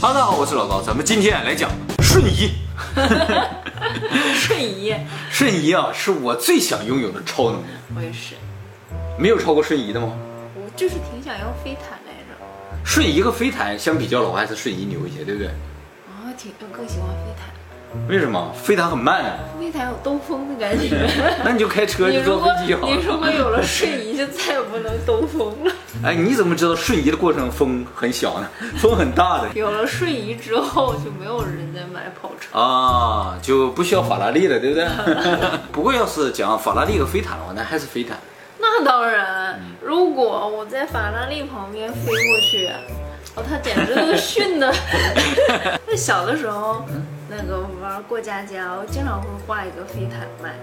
哈喽，大家好，我是老高，咱们今天来讲瞬移。瞬移，瞬移啊，是我最想拥有的超能力。我也是，没有超过瞬移的吗？我就是挺想要飞毯来着。瞬移和飞毯相比较的话，还是瞬移牛一些，对不对？啊挺我更喜欢飞毯，为什么？飞毯很慢啊，飞毯有兜风的感觉。那你就开车你如果飞机好你如。果有了瞬移，就再也不能兜风了。哎，你怎么知道瞬移的过程风很小呢？风很大的有了瞬移之后，就没有人再买跑车。啊，就不需要法拉利了，对不对？不过要是讲法拉利和飞毯的话，那还是飞毯。那当然，如果我在法拉利旁边飞过去，哦，他简直都训的。那小的时候，那个玩过家家，我经常会画一个飞毯卖。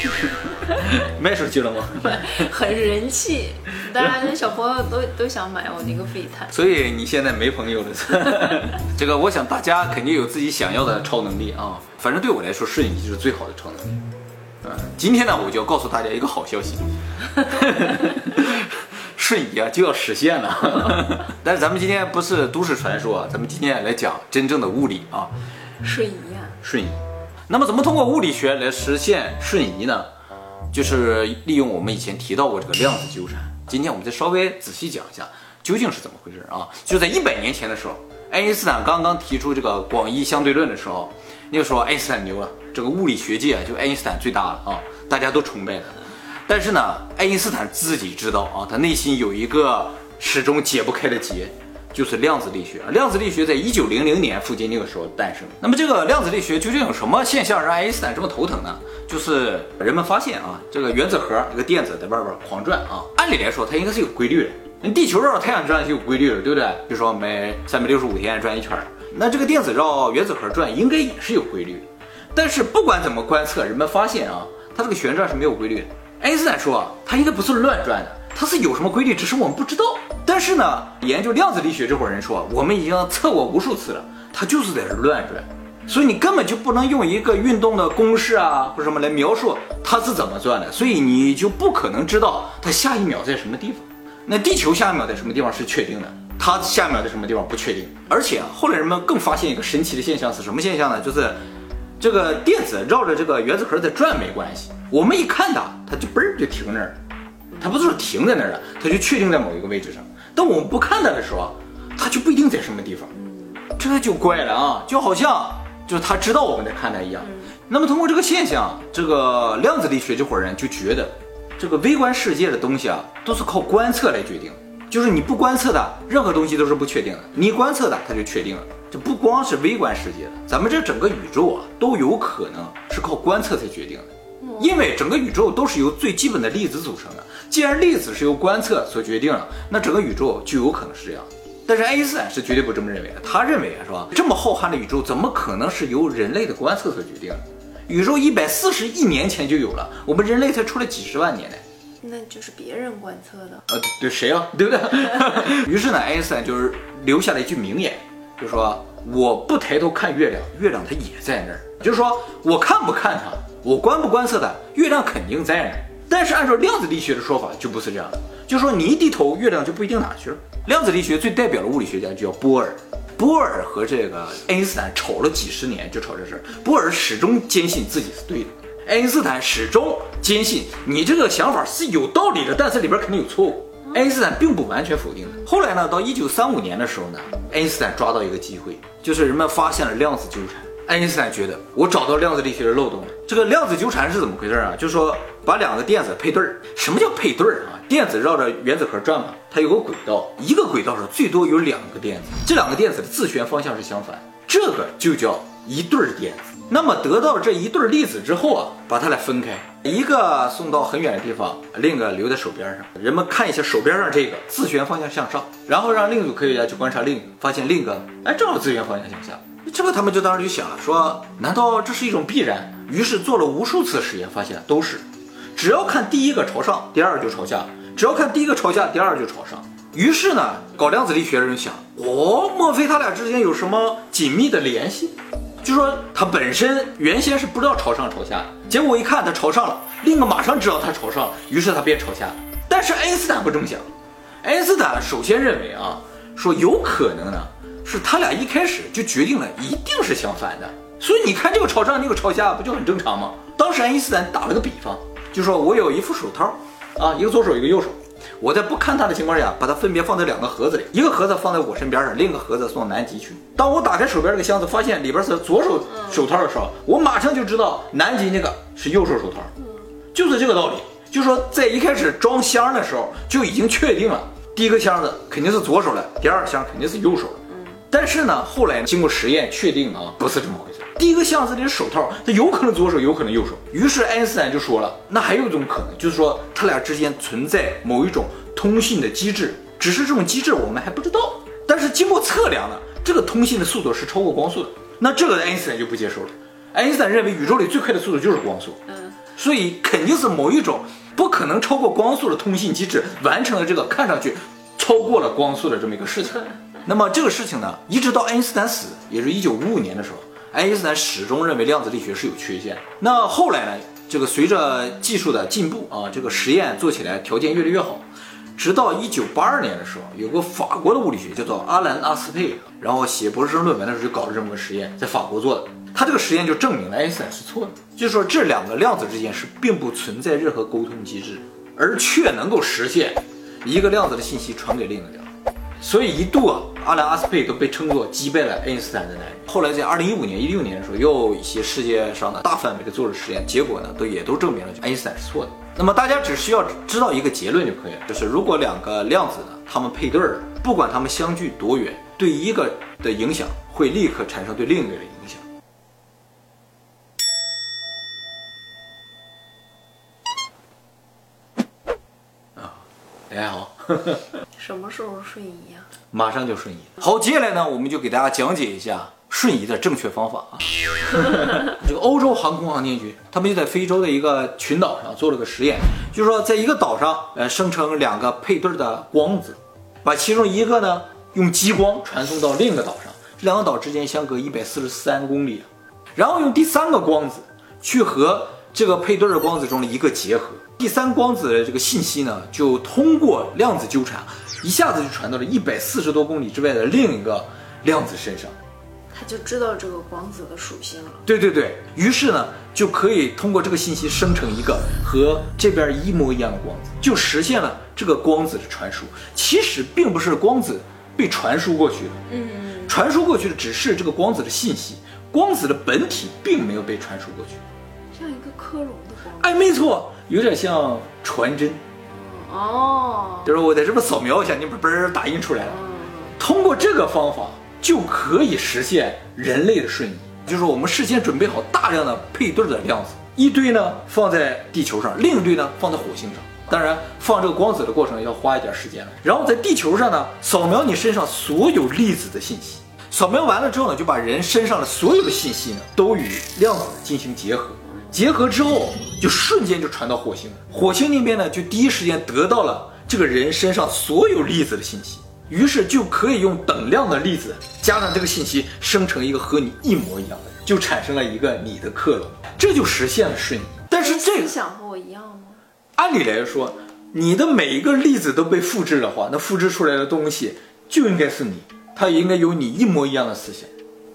卖出去了吗？很人气，当然小朋友都都想买我那个飞毯。所以你现在没朋友了，这个我想大家肯定有自己想要的超能力啊。反正对我来说，摄影机是最好的超能力。嗯，今天呢，我就要告诉大家一个好消息，瞬移啊就要实现了。但是咱们今天不是都市传说啊，咱们今天来讲真正的物理啊，瞬移啊，瞬移。那么怎么通过物理学来实现瞬移呢？就是利用我们以前提到过这个量子纠缠。今天我们再稍微仔细讲一下，究竟是怎么回事啊？就在一百年前的时候，爱因斯坦刚刚提出这个广义相对论的时候，那个时候爱因斯坦牛了，这个物理学界就爱因斯坦最大了啊，大家都崇拜他。但是呢，爱因斯坦自己知道啊，他内心有一个始终解不开的结，就是量子力学。量子力学在一九零零年附近那个时候诞生。那么这个量子力学究竟有什么现象让爱因斯坦这么头疼呢？就是人们发现啊，这个原子核这个电子在外边狂转啊，按理来说它应该是有规律的。那地球绕着太阳转是有规律的，对不对？比如说每三百六十五天转一圈，那这个电子绕原子核转应该也是有规律的。但是不管怎么观测，人们发现啊，它这个旋转是没有规律的。爱因斯坦说啊，它应该不是乱转的，它是有什么规律，只是我们不知道。但是呢，研究量子力学这伙人说，我们已经测过无数次了，它就是在这乱转，所以你根本就不能用一个运动的公式啊或什么来描述它是怎么转的，所以你就不可能知道它下一秒在什么地方。那地球下一秒在什么地方是确定的，它下一秒在什么地方不确定。而且，后来人们更发现一个神奇的现象是什么现象呢？就是这个电子绕着这个原子核在转没关系，我们一看它，它就嘣儿就停那儿了，它不是说停在那儿了，它就确定在某一个位置上。当我们不看它的时候啊，它就不一定在什么地方，这就怪了啊，就好像就是它知道我们在看它一样。那么通过这个现象，这个量子力学这伙人就觉得，这个微观世界的东西啊，都是靠观测来决定的。就是你不观测的，任何东西都是不确定的；你观测的，它就确定了。这不光是微观世界的，咱们这整个宇宙啊，都有可能是靠观测才决定的。因为整个宇宙都是由最基本的粒子组成的。既然粒子是由观测所决定了，那整个宇宙就有可能是这样。但是爱因斯坦是绝对不这么认为的。他认为啊，是吧？这么浩瀚的宇宙，怎么可能是由人类的观测所决定的？宇宙一百四十亿年前就有了，我们人类才出来几十万年呢。那就是别人观测的。呃，对谁啊？对不对？于是呢，爱因斯坦就是留下了一句名言，就说我不抬头看月亮，月亮它也在那儿。就是说我看不看它，我观不观测它，月亮肯定在那儿。但是按照量子力学的说法，就不是这样的。就是说你一低头，月亮就不一定哪去了。量子力学最代表的物理学家就叫波尔，波尔和这个爱因斯坦吵了几十年，就吵这事儿。波尔始终坚信自己是对的。爱因斯坦始终坚信你这个想法是有道理的，但是里边肯定有错误。爱因斯坦并不完全否定的。后来呢，到一九三五年的时候呢，爱因斯坦抓到一个机会，就是人们发现了量子纠缠。爱因斯坦觉得我找到量子力学的漏洞了。这个量子纠缠是怎么回事啊？就是说把两个电子配对儿。什么叫配对儿啊？电子绕着原子核转嘛，它有个轨道，一个轨道上最多有两个电子，这两个电子的自旋方向是相反，这个就叫一对儿电子。那么得到这一对儿粒子之后啊，把它俩分开，一个送到很远的地方，另一个留在手边上。人们看一下手边上这个自旋方向向上，然后让另一组科学家去观察另一个，发现另一个哎正好自旋方向向下。这个他们就当时就想了，说难道这是一种必然？于是做了无数次实验，发现都是，只要看第一个朝上，第二个就朝下；只要看第一个朝下，第二个就朝上。于是呢，搞量子力学的人想，哦，莫非他俩之间有什么紧密的联系？就说他本身原先是不知道朝上朝下，结果一看他朝上了，另一个马上知道他朝上了，于是他变朝下。但是爱因斯坦不这么想，爱因斯坦首先认为啊，说有可能呢，是他俩一开始就决定了一定是相反的。所以你看这个朝上，那个朝下，不就很正常吗？当时爱因斯坦打了个比方，就说我有一副手套，啊，一个左手，一个右手。我在不看它的情况下，把它分别放在两个盒子里，一个盒子放在我身边上，另一个盒子送南极去。当我打开手边这个箱子，发现里边是左手手套的时候，我马上就知道南极那个是右手手套，就是这个道理。就说，在一开始装箱的时候就已经确定了，第一个箱子肯定是左手的，第二箱肯定是右手的。但是呢，后来经过实验确定啊，不是这么回事。第一个箱子里的手套，它有可能左手，有可能右手。于是爱因斯坦就说了，那还有一种可能，就是说他俩之间存在某一种通信的机制，只是这种机制我们还不知道。但是经过测量呢，这个通信的速度是超过光速的。那这个爱因斯坦就不接受了。爱因斯坦认为宇宙里最快的速度就是光速，嗯，所以肯定是某一种不可能超过光速的通信机制完成了这个看上去超过了光速的这么一个事情。那么这个事情呢，一直到爱因斯坦死，也是一九五五年的时候，爱因斯坦始终认为量子力学是有缺陷。那后来呢，这个随着技术的进步啊，这个实验做起来条件越来越好。直到一九八二年的时候，有个法国的物理学叫做阿兰阿斯佩，然后写博士生论文的时候就搞了这么个实验，在法国做的。他这个实验就证明了爱因斯坦是错的，就是说这两个量子之间是并不存在任何沟通机制，而却能够实现一个量子的信息传给另一个量子。所以一度啊，阿兰·阿斯佩都被称作击败了爱因斯坦的男人。后来在二零一五年、一六年的时候，又一些世界上的大范围的做了实验，结果呢，都也都证明了爱因斯坦是错的。那么大家只需要知道一个结论就可以了，就是如果两个量子呢，它们配对儿，不管它们相距多远，对一个的影响会立刻产生对另一个的影响。啊，大家好。呵呵什么时候瞬移呀？马上就瞬移。好，接下来呢，我们就给大家讲解一下瞬移的正确方法啊。这个欧洲航空航天局，他们就在非洲的一个群岛上做了个实验，就是说在一个岛上，呃，生成两个配对的光子，把其中一个呢用激光传送到另一个岛上，这两个岛之间相隔一百四十三公里，然后用第三个光子去和这个配对的光子中的一个结合。第三光子的这个信息呢，就通过量子纠缠，一下子就传到了一百四十多公里之外的另一个量子身上。他就知道这个光子的属性了。对对对，于是呢，就可以通过这个信息生成一个和这边一模一样的光子，就实现了这个光子的传输。其实并不是光子被传输过去的，嗯，传输过去的只是这个光子的信息，光子的本体并没有被传输过去。像一个克隆的光。哎，没错。有点像传真，哦，就是我在这边扫描一下，你不是打印出来了。通过这个方法就可以实现人类的瞬移，就是我们事先准备好大量的配对的量子，一堆呢放在地球上，另一堆呢放在火星上。当然，放这个光子的过程要花一点时间了。然后在地球上呢，扫描你身上所有粒子的信息，扫描完了之后呢，就把人身上的所有的信息呢都与量子进行结合。结合之后，就瞬间就传到火星，火星那边呢，就第一时间得到了这个人身上所有粒子的信息，于是就可以用等量的粒子加上这个信息，生成一个和你一模一样的人，就产生了一个你的克隆，这就实现了瞬移。但是这个想和我一样吗？按理来说，你的每一个粒子都被复制的话，那复制出来的东西就应该是你，它也应该有你一模一样的思想。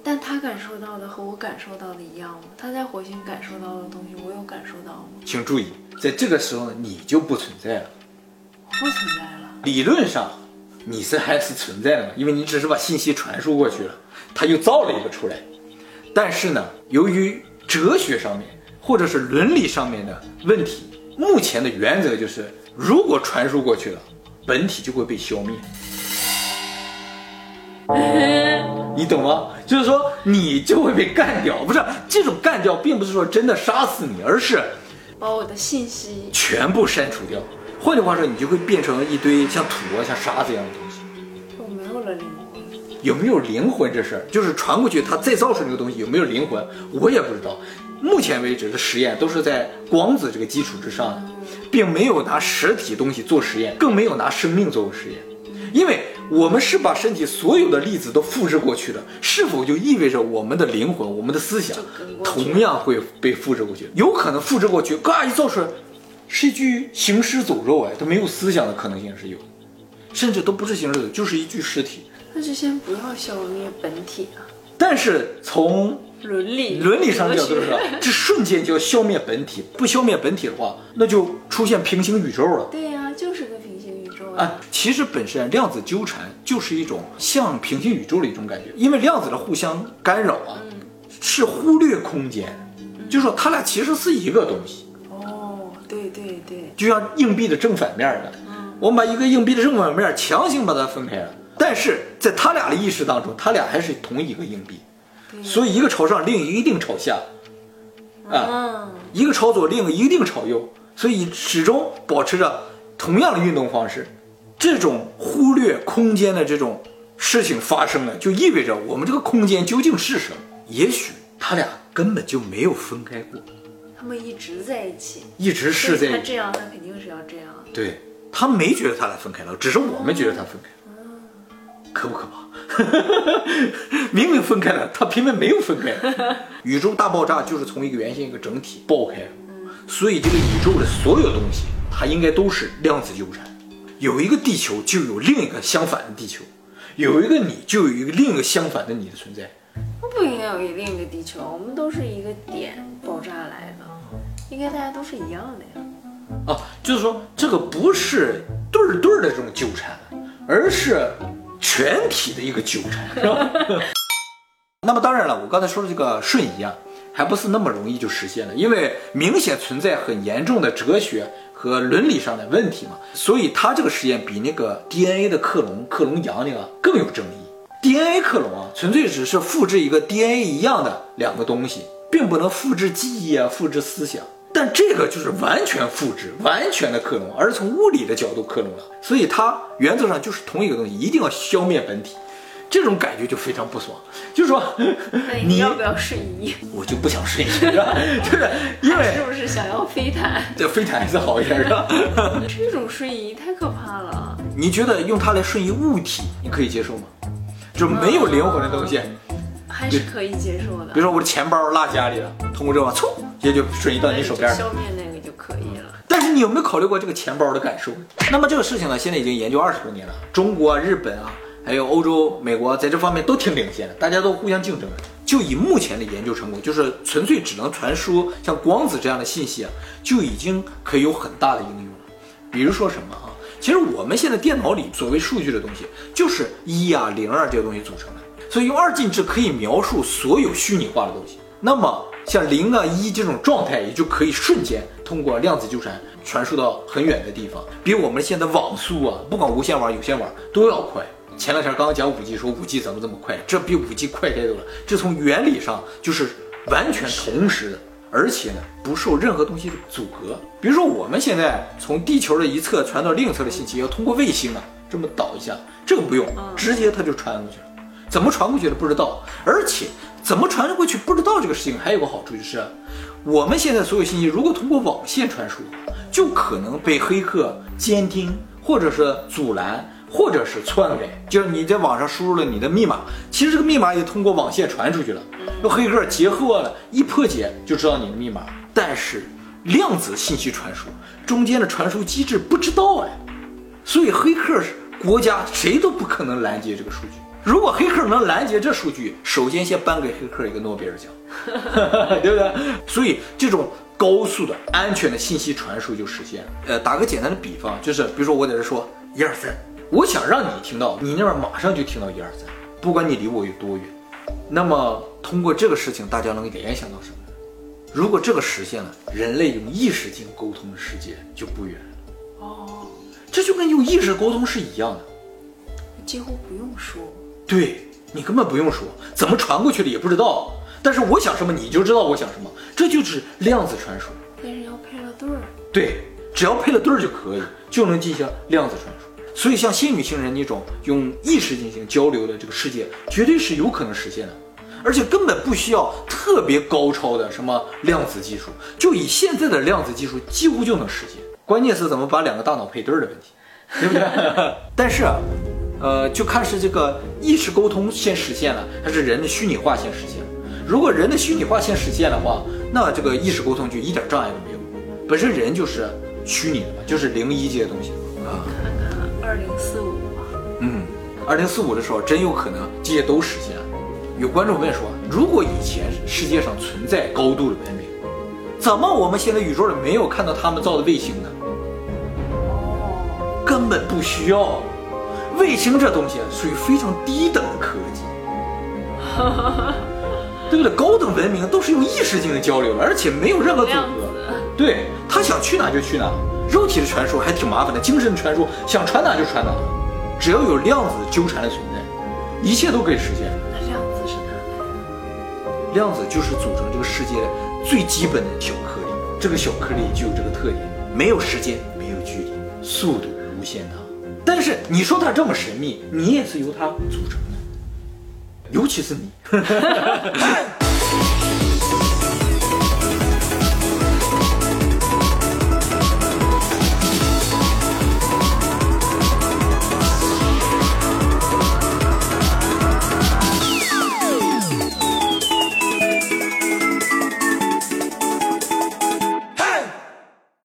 但他感受到的和我感受到的一样吗？他在火星感受到的东西，我有感受到吗？请注意，在这个时候呢，你就不存在了，不存在了。理论上，你是还是存在的嘛？因为你只是把信息传输过去了，他又造了一个出来。但是呢，由于哲学上面或者是伦理上面的问题，目前的原则就是，如果传输过去了，本体就会被消灭。你懂吗？就是说你就会被干掉，不是这种干掉，并不是说真的杀死你，而是把我的信息全部删除掉。换句话说，你就会变成一堆像土啊、像沙子一样的东西。我没有了灵魂。有没有灵魂这事儿，就是传过去，它再造出这个东西有没有灵魂，我也不知道。目前为止的实验都是在光子这个基础之上的，并没有拿实体东西做实验，更没有拿生命做过实验，因为。我们是把身体所有的粒子都复制过去的，是否就意味着我们的灵魂、我们的思想同样会被复制过去？有可能复制过去，嘎一造出来，是一具行尸走肉哎，都没有思想的可能性是有，甚至都不是行尸走肉，就是一具尸体。那就先不要消灭本体啊，但是从伦理伦理上的角度哲学说，这瞬间就要消灭本体，不消灭本体的话，那就出现平行宇宙了。对啊，其实本身量子纠缠就是一种像平行宇宙的一种感觉，因为量子的互相干扰啊，是忽略空间，就是说它俩其实是一个东西，哦，对对对，就像硬币的正反面的，我们把一个硬币的正反面强行把它分开了，但是在他俩的意识当中，他俩还是同一个硬币，所以一个朝上，另一个一定朝下，啊，嗯，一个朝左，另一个一定朝右，所以始终保持着同样的运动方式。这种忽略空间的这种事情发生了，就意味着我们这个空间究竟是什么？也许他俩根本就没有分开过，他们一直在一起，一直是在一起。他这样，他肯定是要这样。对他没觉得他俩分开了，只是我们觉得他分开了，可不可怕？明明分开了，他偏偏没有分开。宇宙大爆炸就是从一个圆形一个整体爆开，所以这个宇宙的所有东西，它应该都是量子纠缠。有一个地球，就有另一个相反的地球；有一个你，就有一个另一个相反的你的存在。不应该有另一个地球，我们都是一个点爆炸来的，应该大家都是一样的呀。啊，就是说这个不是对儿对儿的这种纠缠，而是全体的一个纠缠，是吧？那么当然了，我刚才说的这个瞬移啊，还不是那么容易就实现的，因为明显存在很严重的哲学和伦理上的问题嘛，所以它这个实验比那个 DNA 的克隆克隆羊那个更有争议。DNA 克隆啊，纯粹只是复制一个 DNA 一样的两个东西，并不能复制记忆啊，复制思想。但这个就是完全复制、完全的克隆，而从物理的角度克隆了，所以它原则上就是同一个东西，一定要消灭本体。这种感觉就非常不爽，就是说，你你要不要瞬移？我就不想瞬移，是吧？就是因为是不是想要飞毯？这飞毯还是好一点，是吧？这种瞬移太可怕了。你觉得用它来瞬移物体，你可以接受吗？就没有灵魂的东西，还是可以接受的比。如说我的钱包落家里了，通过这往嗖，直接就瞬移到你手边就了。消灭那个就可以了。但是你有没有考虑过这个钱包的感受？那么这个事情呢，现在已经研究二十多年了，中国啊、日本啊，还有欧洲、美国在这方面都挺领先的，大家都互相竞争。就以目前的研究成果，就是纯粹只能传输像光子这样的信息啊，就已经可以有很大的应用了。比如说什么啊？其实我们现在电脑里所谓数据的东西，就是一啊、零啊这些东西组成的。所以用二进制可以描述所有虚拟化的东西。那么像零啊、一这种状态，也就可以瞬间通过量子纠缠传输到很远的地方，比我们现在网速啊，不管无线网、有线网都要快。前两天刚刚讲五 G，说五 G 怎么这么快？这比五 G 快太多了。这从原理上就是完全同时的。而且呢，不受任何东西的阻隔。比如说，我们现在从地球的一侧传到另一侧的信息，要通过卫星啊这么导一下，这个不用，直接它就传过去了。怎么传过去的不知道，而且怎么传过去不知道这个事情还有个好处就是，我们现在所有信息如果通过网线传输，就可能被黑客监听，或者是阻拦，或者是篡改。就是你在网上输入了你的密码，其实这个密码也通过网线传出去了，那黑客截获了，一破解就知道你的密码。但是量子信息传输中间的传输机制不知道哎，所以黑客是国家谁都不可能拦截这个数据。如果黑客能拦截这数据，首先先颁给黑客一个诺贝尔奖，对不对？所以这种高速的、安全的信息传输就实现了。呃，打个简单的比方，就是比如说我在这说一二三，我想让你听到，你那边马上就听到一二三，不管你离我有多远。那么通过这个事情，大家能联想到什么呢？如果这个实现了，人类用意识进行沟通的世界就不远了。哦，这就跟用意识沟通是一样的。几乎不用说。对你根本不用说，怎么传过去的也不知道。但是我想什么你就知道我想什么，这就是量子传输。但是要配了对儿。对，只要配了对儿就可以，就能进行量子传输。所以像仙女星人那种用意识进行交流的这个世界，绝对是有可能实现的，而且根本不需要特别高超的什么量子技术，就以现在的量子技术几乎就能实现。关键是怎么把两个大脑配对的问题，对不对？但是啊，呃，就看是这个意识沟通先实现了，还是人的虚拟化先实现了。如果人的虚拟化先实现的话，那这个意识沟通就一点障碍都没有。本身人就是虚拟的嘛，就是零一这些东西啊。二零四五吧，嗯，二零四五的时候，真有可能这些都实现了。有观众问说，如果以前世界上存在高度的文明，怎么我们现在宇宙里没有看到他们造的卫星呢？哦，根本不需要。卫星这东西属于非常低等的科技，对不对？高等文明都是用意识性的交流，而且没有任何组量合。对他想去哪就去哪，肉体的传输还挺麻烦的，精神的传输想传哪就传哪，只要有量子纠缠的存在，一切都可以实现。那量子是哪来的？量子就是组成这个世界最基本的小颗粒，这个小颗粒就有这个特点，没有时间，没有距离，速度无限大。但是你说它这么神秘，你也是由它组成的，尤其是你。